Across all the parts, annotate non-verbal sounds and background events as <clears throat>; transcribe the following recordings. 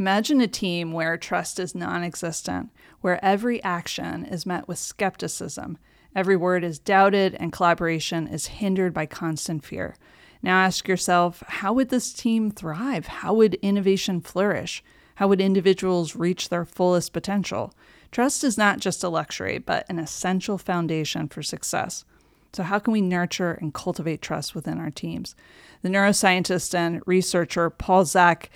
Imagine a team where trust is non existent, where every action is met with skepticism, every word is doubted, and collaboration is hindered by constant fear. Now ask yourself how would this team thrive? How would innovation flourish? How would individuals reach their fullest potential? Trust is not just a luxury, but an essential foundation for success. So, how can we nurture and cultivate trust within our teams? The neuroscientist and researcher Paul Zak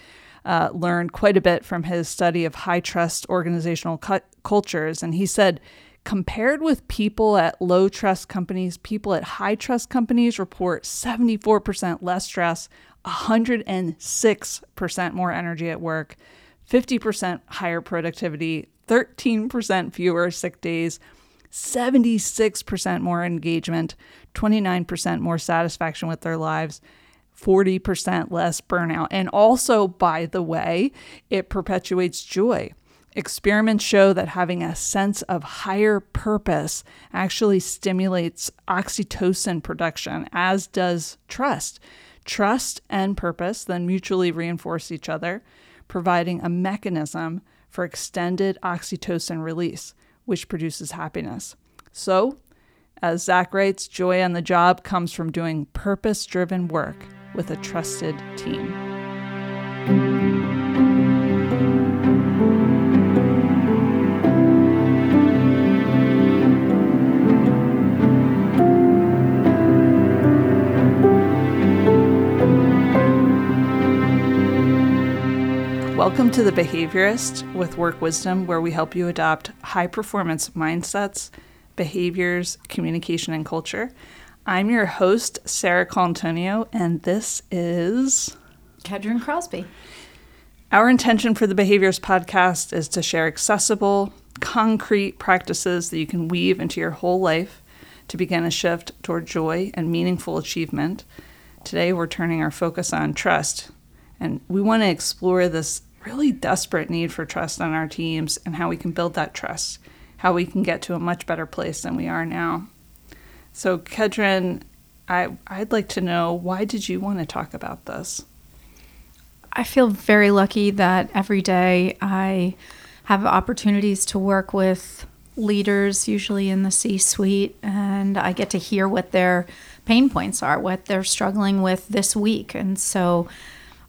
uh, learned quite a bit from his study of high trust organizational cu- cultures. And he said, compared with people at low trust companies, people at high trust companies report 74% less stress, 106% more energy at work, 50% higher productivity, 13% fewer sick days, 76% more engagement, 29% more satisfaction with their lives, 40% less burnout. And also, by the way, it perpetuates joy. Experiments show that having a sense of higher purpose actually stimulates oxytocin production, as does trust. Trust and purpose then mutually reinforce each other, providing a mechanism for extended oxytocin release, which produces happiness. So, as Zak writes, joy on the job comes from doing purpose driven work with a trusted team. Welcome to The Behaviorist with Work Wisdom, where we help you adopt high performance mindsets, behaviors, communication, and culture. I'm your host, Sarah Colantonio, and this is Kedren Crosby. Our intention for the Behaviorist podcast is to share accessible, concrete practices that you can weave into your whole life to begin a shift toward joy and meaningful achievement. Today, we're turning our focus on trust, and we want to explore this really desperate need for trust on our teams and how we can build that trust, how we can get to a much better place than we are now. So, Kedren, I, I'd like to know why did you want to talk about this? I feel very lucky that every day I have opportunities to work with leaders, usually in the C suite, and I get to hear what their pain points are, what they're struggling with this week. And so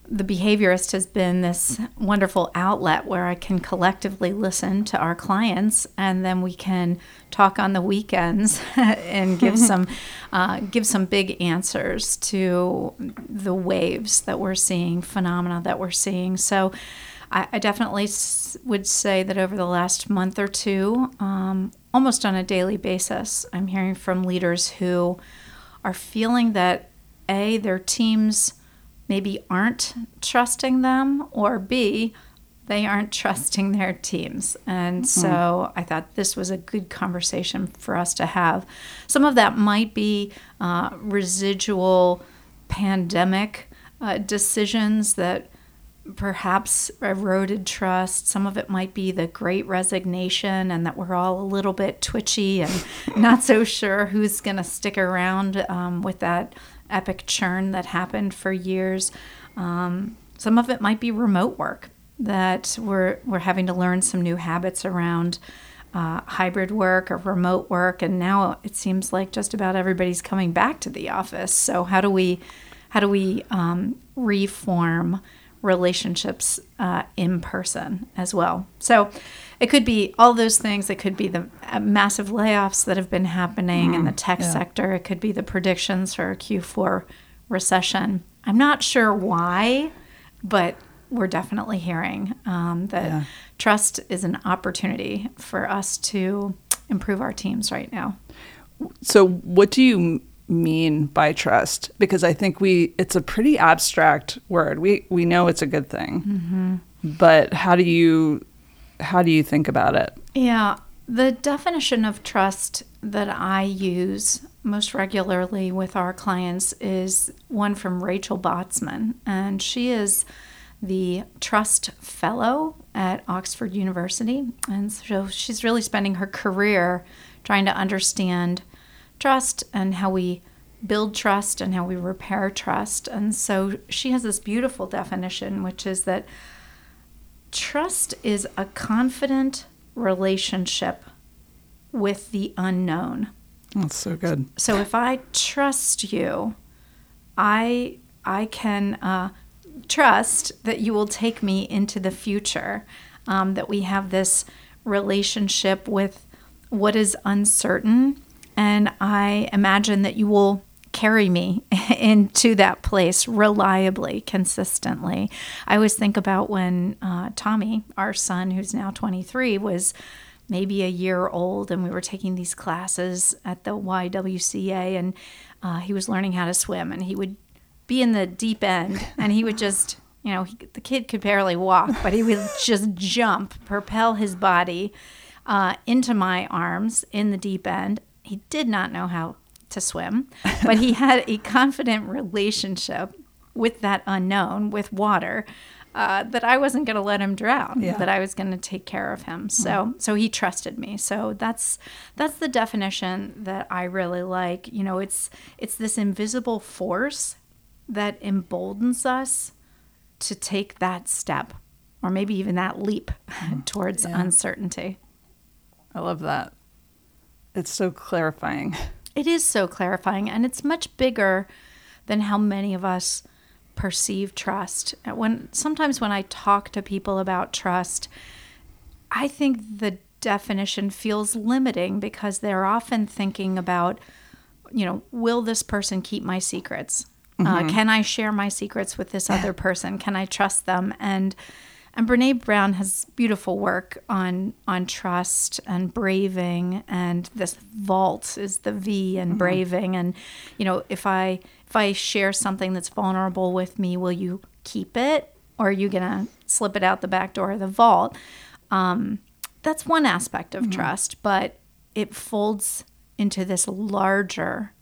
the behaviorist has been this wonderful outlet where I can collectively listen to our clients, and then we can talk on the weekends <laughs> and give <laughs> some uh, give some big answers to the waves that we're seeing, phenomena that we're seeing. So. I, I definitely would say that over the last month or two, um, almost on a daily basis, I'm hearing from leaders who are feeling that a their teams maybe aren't trusting them, or B, they aren't <laughs> trusting their teams. And mm-hmm. so I thought this was a good conversation for us to have. Some of that might be uh, residual pandemic uh, decisions that perhaps eroded trust. Some of it might be the great resignation and that we're all a little bit twitchy and <laughs> not so sure who's going to stick around um, with that epic churn that happened for years. Um, some of it might be remote work that we're we're having to learn some new habits around uh, hybrid work or remote work, and now it seems like just about everybody's coming back to the office. So how do we how do we um, reform relationships uh, in person as well? So it could be all those things. It could be the uh, massive layoffs that have been happening mm, in the mm, tech yeah. sector. It could be the predictions for a Q4 recession. I'm not sure why, but we're definitely hearing um, that yeah. trust is an opportunity for us to improve our teams right now. So, what do you mean by trust? Because I think we it's a pretty abstract word. We we know it's a good thing, mm-hmm. but how do you how do you think about it? Yeah, the definition of trust that I use most regularly with our clients is one from Rachel Botsman, and she is the Trust Fellow at Oxford University. And so she's really spending her career trying to understand trust and how we build trust and how we repair trust. And so she has this beautiful definition, which is that trust is a confident relationship with the unknown. That's so good. So if I trust you, I I can uh, trust that you will take me into the future. Um, that we have this relationship with what is uncertain, and I imagine that you will carry me <laughs> into that place reliably, consistently. I always think about when uh, Tommy, our son, who's now 23, was maybe a year old, and we were taking these classes at the YWCA, and uh, he was learning how to swim, and he would be in the deep end, and he would just, you know, he, the kid could barely walk, but he would <laughs> just jump, propel his body uh, into my arms in the deep end. He did not know how to swim, but he had a confident relationship with that unknown, with water, uh, that I wasn't going to let him drown. Yeah. That I was going to take care of him. So, so he trusted me. So that's that's the definition that I really like. You know, it's it's this invisible force that emboldens us to take that step, or maybe even that leap <laughs> towards Yeah. uncertainty. I love that. It's so clarifying. <laughs> It is so clarifying, and it's much bigger than how many of us perceive trust. When sometimes when I talk to people about trust, I think the definition feels limiting because they're often thinking about, you know, will this person keep my secrets? Uh, can I share my secrets with this other <laughs> person? Can I trust them? And and Brene Brown has beautiful work on on trust and braving, and this vault is the V in mm-hmm. braving. And you know, if I if I share something that's vulnerable with me, will you keep it, or are you gonna slip it out the back door of the vault? Um, that's one aspect of mm-hmm. trust, but it folds into this larger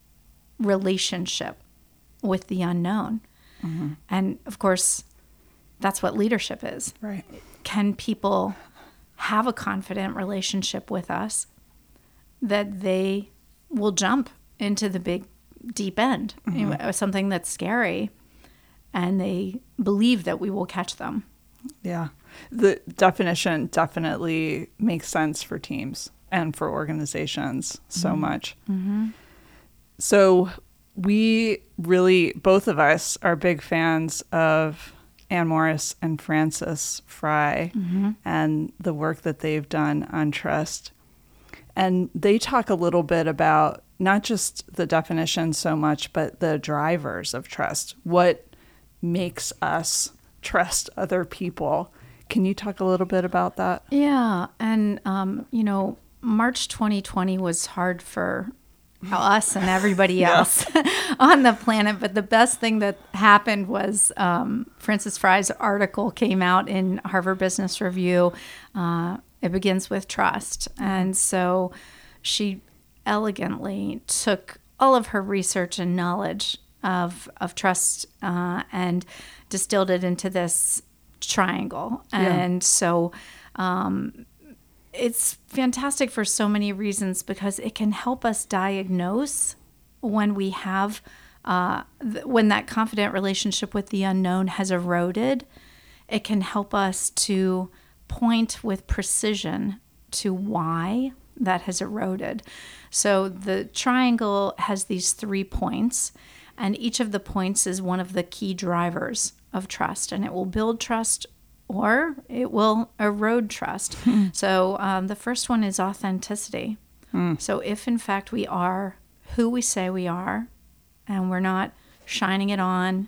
relationship with the unknown. Mm-hmm. And of course, that's what leadership is. Right. Can people have a confident relationship with us that they will jump into the big deep end, you mm-hmm. know, something that's scary, and they believe that we will catch them? Yeah. The definition definitely makes sense for teams and for organizations so mm-hmm. much. Mm-hmm. So, we really, both of us, are big fans of Anne Morriss and Frances Frei and the work that they've done on trust. And they talk a little bit about not just the definition so much, but the drivers of trust. What makes us trust other people? Can you talk a little bit about that? Yeah, and um, you know, March 2020 was hard for us and everybody else <laughs> on the planet. But the best thing that happened was um, Frances Frei's article came out in Harvard Business Review. Uh, it begins with trust, and so she elegantly took all of her research and knowledge of of trust uh, and distilled it into this triangle. And so um, it's fantastic for so many reasons because it can help us diagnose when we have uh, th- when that confident relationship with the unknown has eroded. It can help us to point with precision to why that has eroded. So the triangle has these three points, and each of the points is one of the key drivers of trust, and it will build trust or it will erode trust. so um, the first one is authenticity. So if in fact we are who we say we are, and we're not shining it on,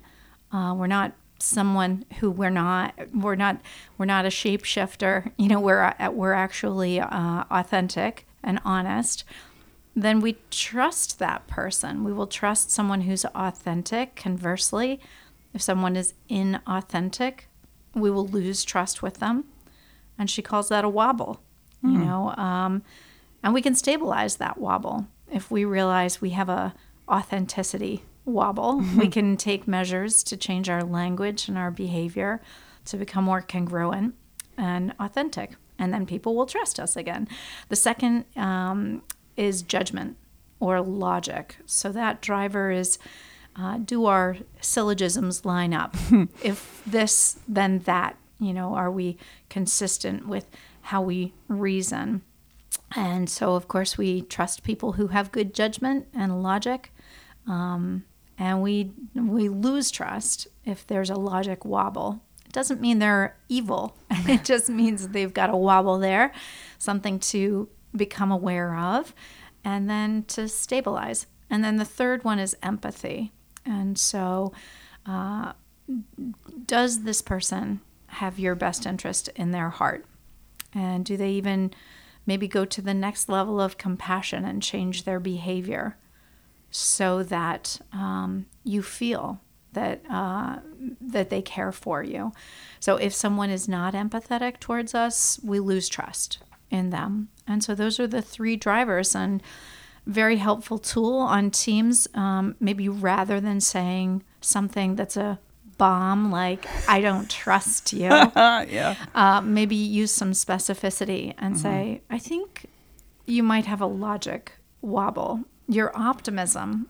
uh, we're not someone who we're not we're not we're not a shapeshifter <laughs> you know we're uh, we're actually uh, authentic and honest then we trust that person we will trust someone who's authentic conversely if someone is inauthentic we will lose trust with them. And she calls that a wobble you know um, and we can stabilize that wobble. If we realize we have a authenticity wobble we can take measures to change our language and our behavior to become more congruent and authentic. And then people will trust us again. The second um, is judgment or logic. So that driver is uh, do our syllogisms line up <laughs> if this then that You know, are we consistent with how we reason? And so, of course, we trust people who have good judgment and logic. Um, and we we lose trust if there's a logic wobble. It doesn't mean they're evil. <laughs> <laughs> it just means they've got a wobble there, something to become aware of, and then to stabilize. And then the third one is empathy. And so, uh, does this person have your best interest in their heart? And do they even maybe go to the next level of compassion and change their behavior so that um, you feel that uh, that they care for you. So if someone is not empathetic towards us, we lose trust in them. And so those are the three drivers and very helpful tool on teams. Um, maybe rather than saying something that's a bomb like I don't trust you. <laughs> yeah. Uh, maybe use some specificity and mm-hmm. say, I think you might have a logic wobble. Your optimism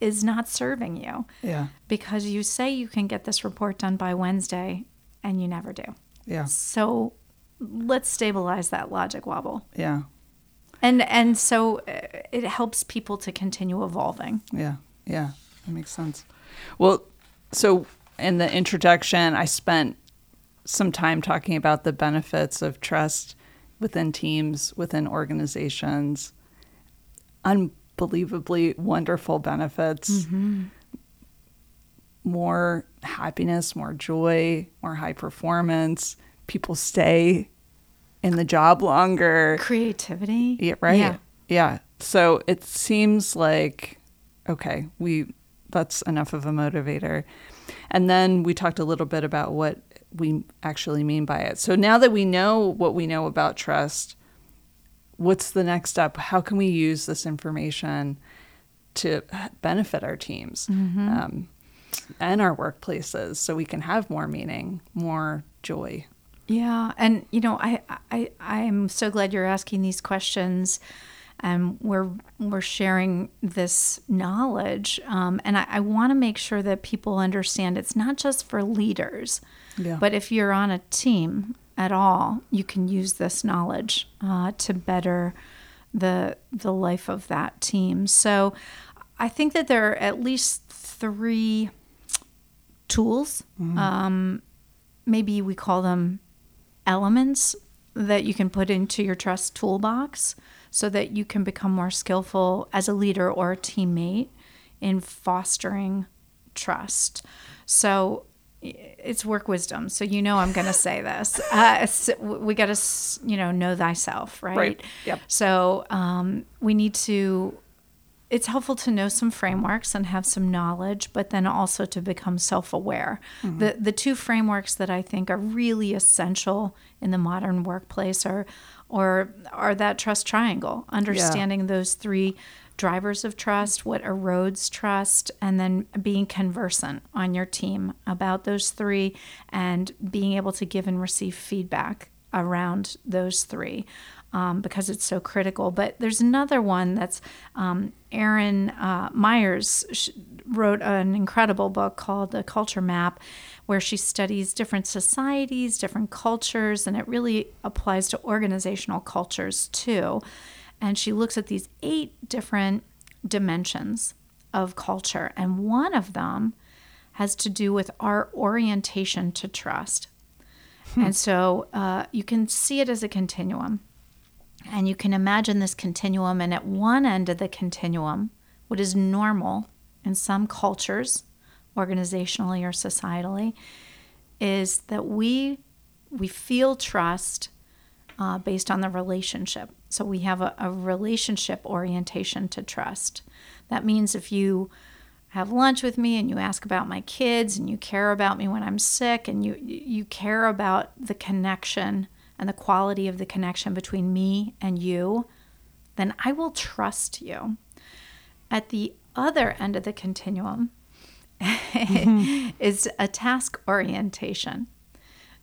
is not serving you. Yeah. Because you say you can get this report done by Wednesday and you never do. Yeah. So let's stabilize that logic wobble. Yeah. And and so uh, it helps people to continue evolving. Yeah. Yeah. That makes sense. Well, so in the introduction, I spent some time talking about the benefits of trust within teams, within organizations. Unbelievably wonderful benefits. Mm-hmm. More happiness, more joy, more high performance. People stay in the job longer. Creativity. Yeah, right. Yeah. yeah. So it seems like okay, we that's enough of a motivator. And then we talked a little bit about what we actually mean by it. So now that we know what we know about trust, what's the next step? How can we use this information to benefit our teams mm-hmm. um, and our workplaces so we can have more meaning, more joy? Yeah, and you know, I I I'm so glad you're asking these questions and we're we're sharing this knowledge. Um, and I, I want to make sure that people understand it's not just for leaders, yeah. but if you're on a team at all, you can use this knowledge uh, to better the the life of that team. So I think that there are at least three tools. Mm-hmm. Um, maybe we call them elements that you can put into your trust toolbox so that you can become more skillful as a leader or a teammate in fostering trust. So it's work wisdom. So you know I'm going <laughs> to say this. Uh, so we got to you know know thyself, right? Right. Yep. So um, we need to it's helpful to know some frameworks and have some knowledge, but then also to become self-aware. Mm-hmm. The the two frameworks that I think are really essential in the modern workplace are or are that trust triangle, understanding yeah. those three drivers of trust, what erodes trust, and then being conversant on your team about those three and being able to give and receive feedback around those three um, because it's so critical. But there's another one that's um, Erin uh, Myers wrote an incredible book called The Culture Map, where she studies different societies, different cultures, and it really applies to organizational cultures too. And she looks at these eight different dimensions of culture, and one of them has to do with our orientation to trust. Hmm. And so uh, you can see it as a continuum. And you can imagine this continuum, and at one end of the continuum, what is normal in some cultures, organizationally or societally, is that we we feel trust uh, based on the relationship. So we have a, a relationship orientation to trust. That means if you have lunch with me and you ask about my kids and you care about me when I'm sick and you you care about the connection and the quality of the connection between me and you, then I will trust you. At the other end of the continuum <laughs> is a task orientation.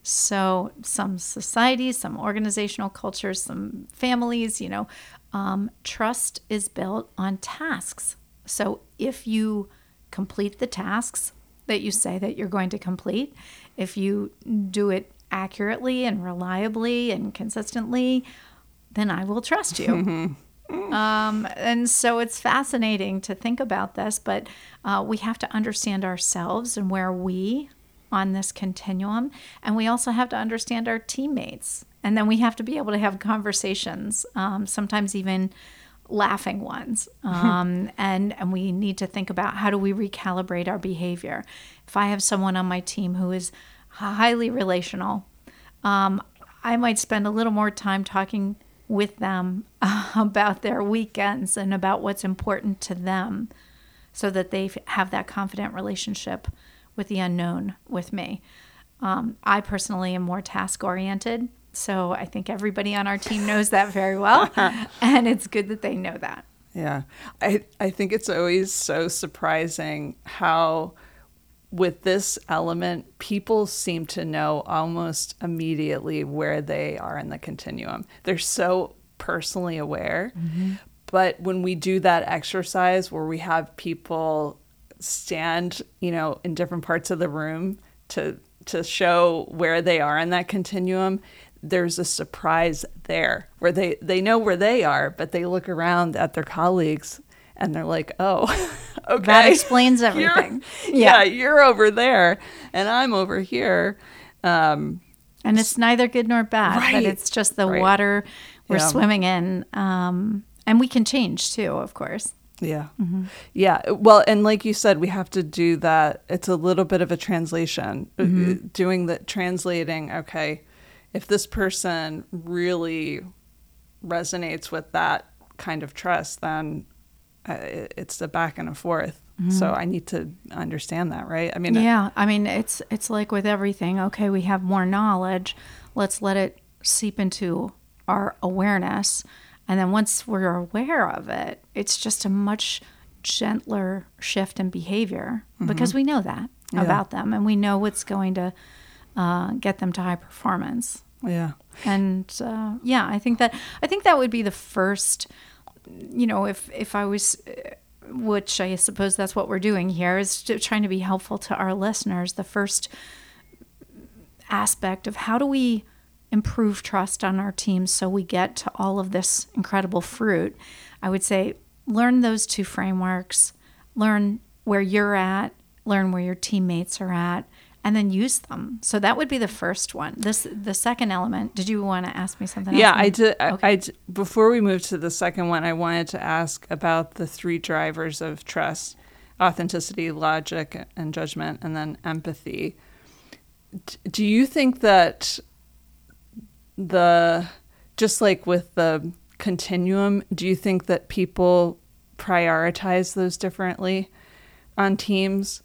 So, some societies, some organizational cultures, some families, you know, um, trust is built on tasks. So, if you complete the tasks that you say that you're going to complete, if you do it accurately and reliably and consistently, then I will trust you. <laughs> Um, and so it's fascinating to think about this, but uh, we have to understand ourselves and where we on this continuum. And we also have to understand our teammates. And then we have to be able to have conversations, um, sometimes even laughing ones. <laughs> Um, and, and we need to think about how do we recalibrate our behavior. If I have someone on my team who is highly relational, um, I might spend a little more time talking with them <laughs> about their weekends and about what's important to them so that they have that confident relationship with the unknown with me. Um, I personally am more task oriented. So I think everybody on our team knows that very well. <laughs> <laughs> and it's good that they know that. Yeah. I, I think it's always so surprising how, with this element, people seem to know almost immediately where they are in the continuum. They're so personally aware. Mm-hmm. But when we do that exercise where we have people stand, you know, in different parts of the room to to show where they are in that continuum, there's a surprise there where they they know where they are, but they look around at their colleagues and they're like, "Oh, <laughs> okay, that explains everything." You're, <laughs> yeah. yeah. you're over there, and I'm over here. Um, and it's neither good nor bad, right. but it's just the right. water we're yeah. swimming in, um, and we can change too, of course. Yeah. Mm-hmm. Yeah. Well, and like you said, we have to do that. It's a little bit of a translation, uh, mm-hmm. doing the translating. Okay. If this person really resonates with that kind of trust, then uh, it's a back and a forth. Mm-hmm. So I need to understand that, right? I mean, yeah. I mean, it's it's like with everything. Okay, we have more knowledge. Let's let it seep into our awareness and then once we're aware of it, it's just a much gentler shift in behavior mm-hmm. because we know that yeah. about them and we know what's going to uh, get them to high performance. Yeah. And uh, yeah, I think that I think that would be the first. You know, if if I was, uh, which I suppose that's what we're doing here, is trying to be helpful to our listeners. The first aspect of how do we improve trust on our teams so we get to all of this incredible fruit, I would say learn those two frameworks, learn where you're at, learn where your teammates are at, and then use them. So that would be the first one. This the second element. Did you want to ask me something? Yeah, I did. Okay. I, I before we move to the second one, I wanted to ask about the three drivers of trust: authenticity, logic, and judgment, and then empathy. Do you think that the just like with the continuum, do you think that people prioritize those differently on teams?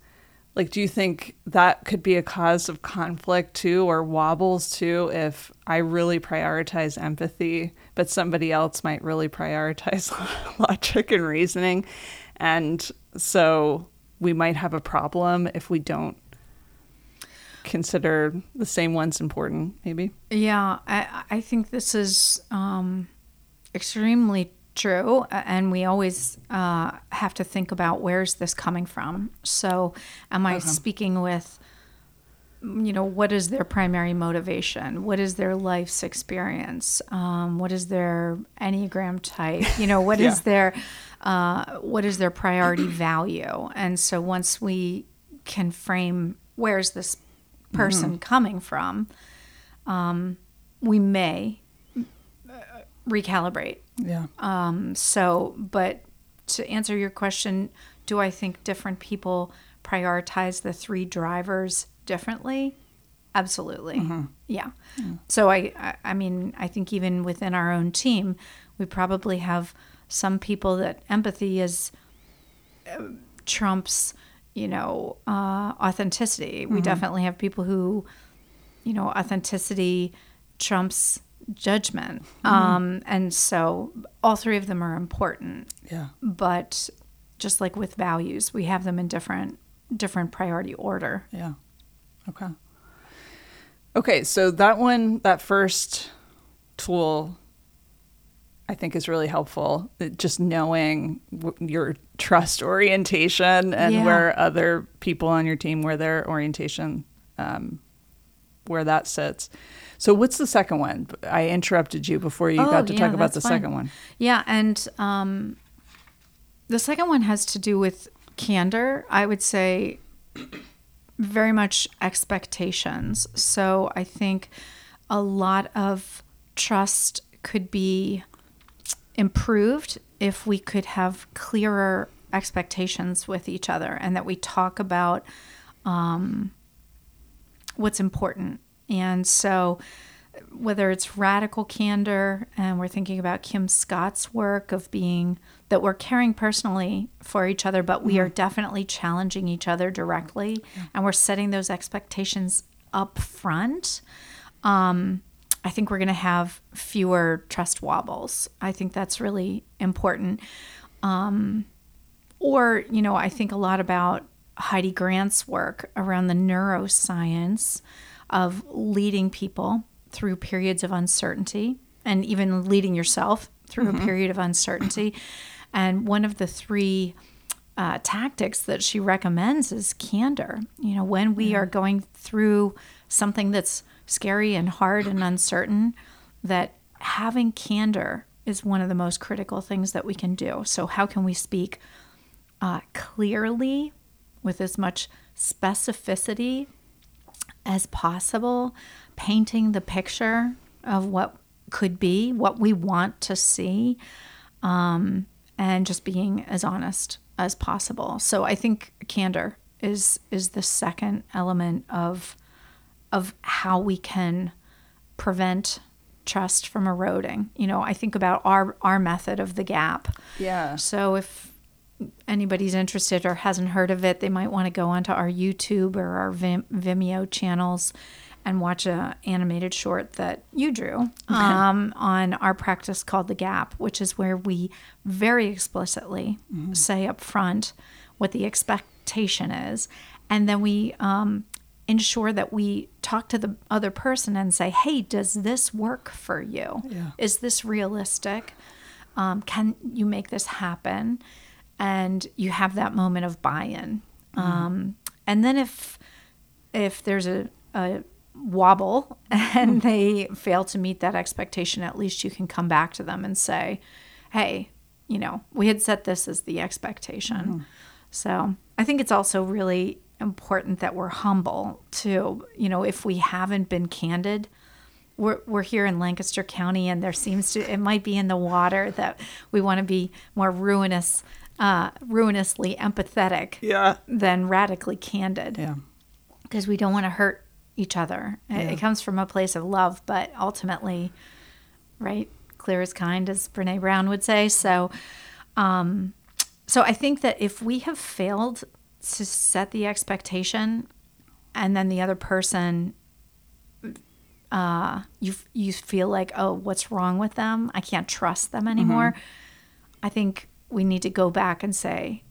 Like, do you think that could be a cause of conflict too, or wobbles too, if I really prioritize empathy, but somebody else might really prioritize <laughs> logic and reasoning? And so we might have a problem if we don't consider the same ones important, maybe? Yeah, I, I think this is um, extremely true. And we always uh, have to think about where's this coming from. So, am I uh-huh. speaking with, you know, what is their primary motivation? What is their life's experience? Um, what is their Enneagram type? You know, what <laughs> yeah. is their uh, what is their priority <clears throat> value? And so once we can frame where's this person mm-hmm. coming from, um, we may recalibrate. Yeah. Um, so, but to answer your question, do I think different people prioritize the three drivers differently? Absolutely. Mm-hmm. Yeah. Mm-hmm. So I, I, I mean, I think even within our own team, we probably have some people that empathy is uh, trumps you know, uh, authenticity. Mm-hmm. We definitely have people who, you know, authenticity trumps judgment. Mm-hmm. Um, and so all three of them are important. Yeah. But just like with values, we have them in different different priority order. Yeah. Okay. Okay, so that one, that first tool I think is really helpful. Just knowing your trust orientation and yeah. where other people on your team, where their orientation um, where that sits. So what's the second one? I interrupted you before you Oh, got to yeah, talk about the fine. second one. Yeah, and um, the second one has to do with candor. I would say very much expectations. So I think a lot of trust could be improved if we could have clearer expectations with each other and that we talk about um, what's important. And so, whether it's radical candor, and we're thinking about Kim Scott's work of being that we're caring personally for each other, but we are definitely challenging each other directly, and we're setting those expectations up front. Um, I think we're going to have fewer trust wobbles. I think that's really important. Um, or, you know, I think a lot about Heidi Grant's work around the neuroscience of leading people through periods of uncertainty and even leading yourself through a period of uncertainty. And one of the three uh, tactics that she recommends is candor. You know, when we are going through something that's scary and hard and uncertain, that having candor is one of the most critical things that we can do. So, how can we speak uh, clearly with as much specificity as possible, painting the picture of what could be, what we want to see, um, and just being as honest as possible. So I think candor is is the second element of of how we can prevent trust from eroding. You know, I think about our our method of the gap. Yeah. So if anybody's interested or hasn't heard of it, they might want to go onto our YouTube or our Vimeo channels and watch a animated short that you drew um, on our practice called the Gap, which is where we very explicitly say up front what the expectation is, and then we um, ensure that we talk to the other person and say, "Hey, does this work for you? Yeah. Is this realistic? Um, can you make this happen?" And you have that moment of buy-in. Mm-hmm. Um, and then if if there's a, a wobble <laughs> and mm-hmm. they fail to meet that expectation, at least you can come back to them and say, "Hey, you know, we had set this as the expectation." Mm-hmm. So I think it's also really important that we're humble too. You know, if we haven't been candid, we're, we're here in Lancaster County, and there seems to it might be in the water that we want to be more ruinous, uh, ruinously empathetic Yeah. than radically candid Yeah. because we don't want to hurt each other. It, Yeah. it comes from a place of love, but ultimately, right, clear as kind, as Brene Brown would say. So, um, so I think that if we have failed to set the expectation, and then the other person, uh, you you feel like, oh, what's wrong with them? I can't trust them anymore. I think we need to go back and say,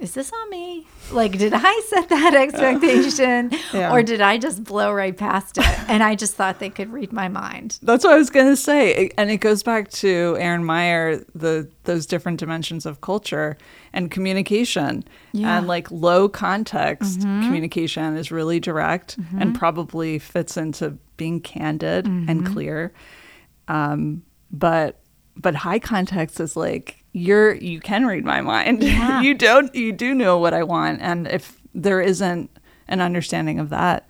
is this on me? Like, did I set that <laughs> expectation Yeah. or did I just blow right past it? <laughs> And I just thought they could read my mind. That's what I was going to say, and it goes back to Erin Meyer, the those different dimensions of culture and communication, Yeah. Mm-hmm. and like low context communication is really direct and probably fits into being candid Mm-hmm. and clear, um, but but high context is like you're you can read my mind. <laughs> Yeah. you don't you do know what I want, and if there isn't an understanding of that,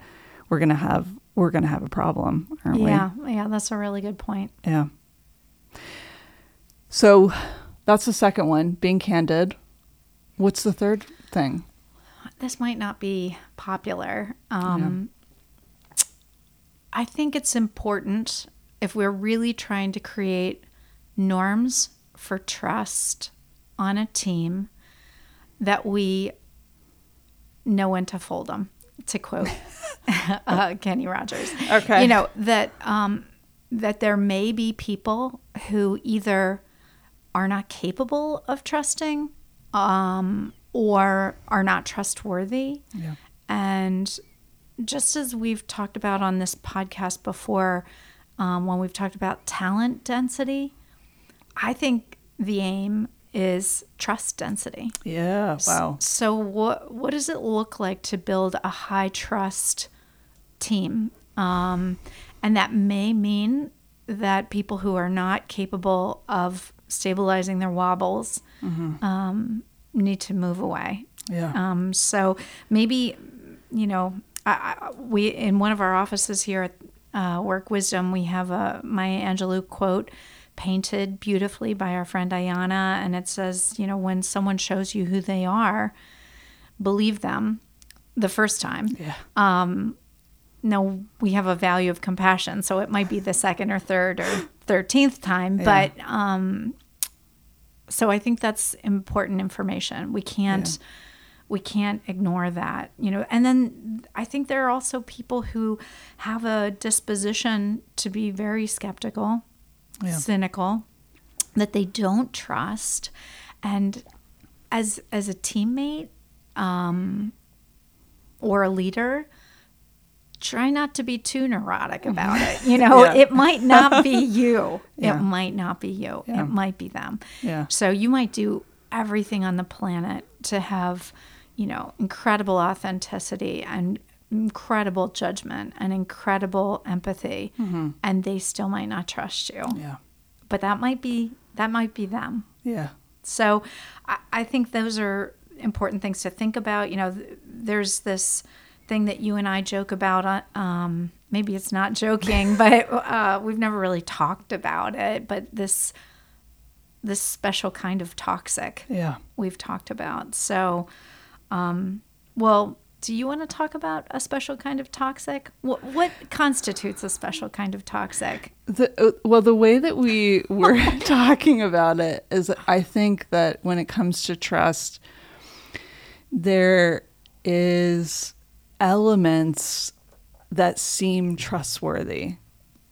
we're gonna have we're gonna have a problem, aren't we? Yeah, yeah, that's a really good point. Yeah. So that's the second one, being candid. What's the third thing? This might not be popular. Um, I think it's important if we're really trying to create norms for trust on a team that we know when to fold them, to quote <laughs> <laughs> uh, Kenny Rogers. Okay. You know, that, um, that there may be people who either are not capable of trusting um, or are not trustworthy. Yeah. And just as we've talked about on this podcast before, um, when we've talked about talent density, I think the aim is trust density. Yeah. Wow. So what what does it look like to build a high trust team? Um, and that may mean that people who are not capable of stabilizing their wobbles um, need to move away. Yeah. Um, so maybe, you know, I, I, we in one of our offices here at uh, Work Wisdom, we have a Maya Angelou quote painted beautifully by our friend Ayana, and it says, you know, when someone shows you who they are, believe them the first time. yeah. No, we have a value of compassion, so it might be the second or third or thirteenth time, Yeah. but um, so I think that's important information. We can't we can't ignore that, you know. And then I think there are also people who have a disposition to be very skeptical, Yeah. cynical, that they don't trust, and as as a teammate um, or a leader, try not to be too neurotic about it. <laughs> You know, Yeah. it might not be <laughs> you. Yeah. It might not be you. It might be them. Yeah. So you might do everything on the planet to have, you know, incredible authenticity and incredible judgment and incredible empathy, and they still might not trust you. Yeah. But that might be that might be them. Yeah. So I, I think those are important things to think about. You know, th- there's this thing that you and I joke about. uh, Um, maybe it's not joking, <laughs> but uh, we've never really talked about it. But this this special kind of toxic Yeah. we've talked about. So, um, well, do you want to talk about a special kind of toxic? What, what constitutes a special kind of toxic? The, uh, well, the way that we were <laughs> talking about it is, I think that when it comes to trust, there is elements that seem trustworthy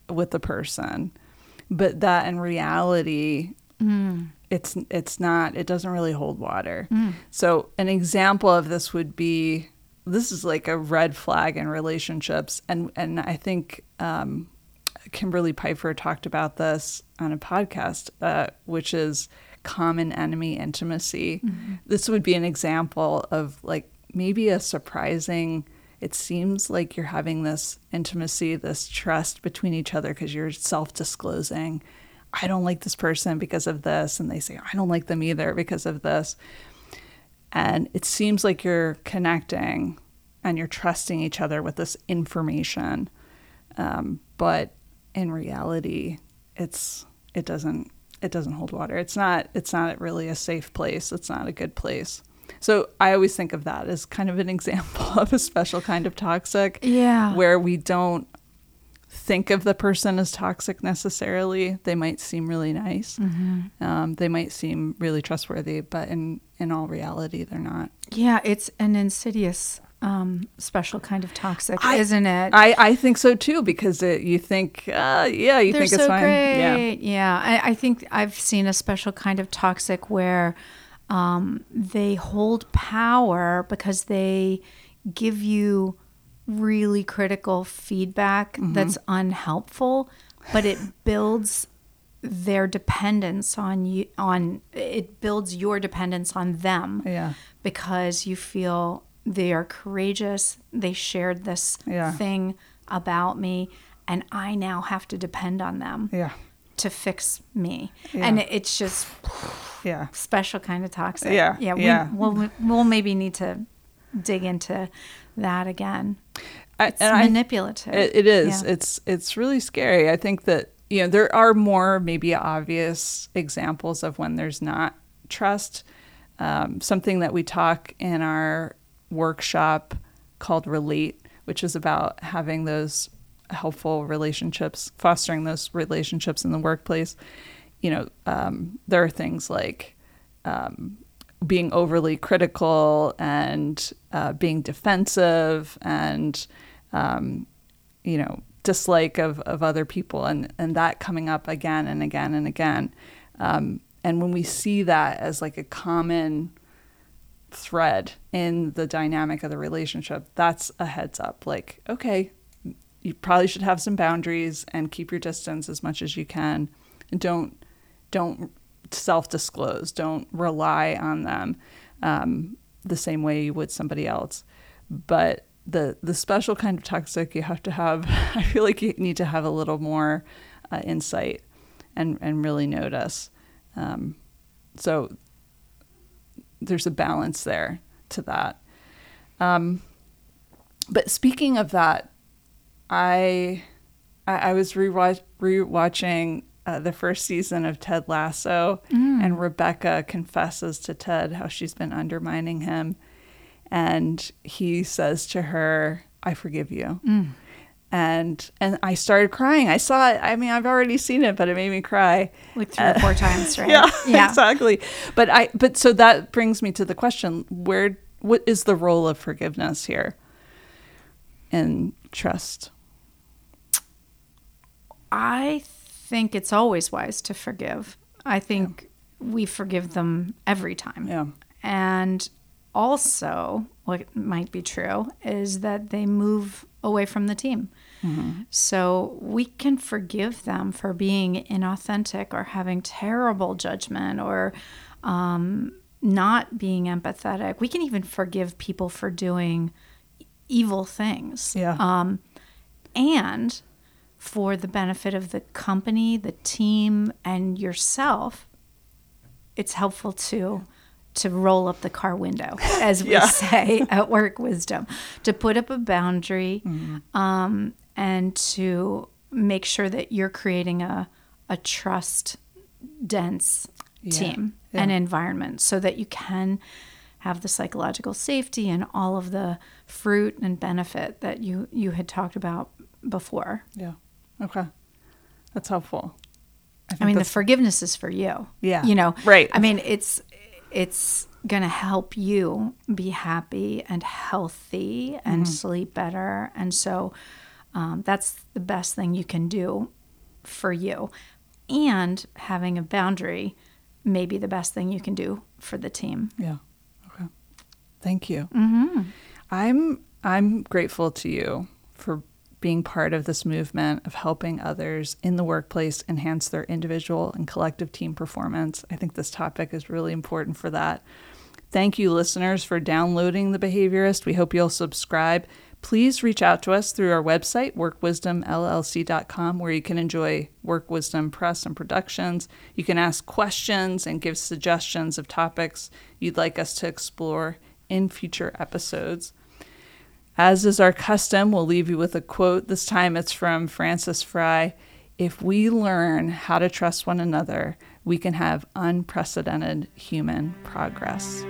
with the person, but that in reality, it's it's not. It doesn't really hold water. So an example of this would be this is like a red flag in relationships, and and I think um, Kimberly Piper talked about this on a podcast, uh, which is common enemy intimacy. This would be an example of like maybe a surprising. It seems like you're having this intimacy, this trust between each other because you're self disclosing. I don't like this person because of this. And they say, I don't like them either because of this. And it seems like you're connecting and you're trusting each other with this information. Um, but in reality, it's it doesn't it doesn't hold water. It's not it's not really a safe place. It's not a good place. So I always think of that as kind of an <laughs> example of a special kind of toxic Yeah. where we don't think of the person as toxic necessarily. They might seem really nice. Um, they might seem really trustworthy, but in in all reality, they're not. Yeah, it's an insidious, um, special kind of toxic, I- isn't it? I, I think so too because it, you think, uh, yeah, you They're think it's so fine. Yeah. great. Yeah, I, I think I've seen a special kind of toxic where um, they hold power because they give you really critical feedback Mm-hmm. that's unhelpful, but it builds their dependence on you on it builds your dependence on them Yeah. because you feel they are courageous. They shared this Yeah. thing about me, and I now have to depend on them Yeah. to fix me. Yeah. And it's just Yeah. special kind of toxic. Yeah, yeah. We, yeah. We'll we'll maybe need to dig into that again. I, It's I- manipulative. It, it is. Yeah. It's it's really scary. I think that you know there are more maybe obvious examples of when there's not trust. Um, something that we talk in our workshop called Relate, which is about having those helpful relationships, fostering those relationships in the workplace. You know, um, there are things like um, being overly critical and uh, being defensive and um, you know dislike of, of other people and, and that coming up again and again and again. Um, and when we see that as like a common thread in the dynamic of the relationship that's a heads up like okay you probably should have some boundaries and keep your distance as much as you can. And don't don't self-disclose. Don't rely on them um, the same way you would somebody else. But the the special kind of toxic you have to have <laughs> i feel like you need to have a little more uh, insight and and really notice. Um, so there's a balance there to that. Um, but speaking of that i i, I was rewatch, rewatching uh, the first season of ted lasso mm. and rebecca confesses to ted how she's been undermining him and he says to her, "I forgive you." Mm. And and I started crying. I saw it. I mean, I've already seen it, but it made me cry. Like three or four uh, times, <laughs> right? Yeah, exactly. But I but so that brings me to the question: Where what is the role of forgiveness here? And trust. I think it's always wise to forgive. I think we forgive them every time. Yeah. And also, what might be true is that they move away from the team. So we can forgive them for being inauthentic or having terrible judgment or um, not being empathetic. We can even forgive people for doing evil things. Yeah. Um, and for the benefit of the company, the team, and yourself, it's helpful to to roll up the car window, <laughs> as we Yeah. say at Work Wisdom, to put up a boundary, um, and to make sure that you're creating a a trust dense Yeah. team Yeah. and environment, so that you can have the psychological safety and all of the fruit and benefit that you you had talked about before. Yeah. Okay. That's helpful. I think mean, the forgiveness is for you. Yeah. You know, Right. I mean, it's it's going to help you be happy and healthy and Mm-hmm. sleep better. And so um, that's the best thing you can do for you. And having a boundary may be the best thing you can do for the team. Yeah. Okay. Thank you. Mm-hmm. I'm I'm grateful to you for being part of this movement of helping others in the workplace enhance their individual and collective team performance. I think this topic is really important for that. Thank you, listeners, for downloading The Behaviorist. We hope you'll subscribe. Please reach out to us through our website, workwisdomllc.com, where you can enjoy Work Wisdom press and productions. You can ask questions and give suggestions of topics you'd like us to explore in future episodes. As is our custom, we'll leave you with a quote. This time it's from Frances Frei If we learn how to trust one another, we can have unprecedented human progress.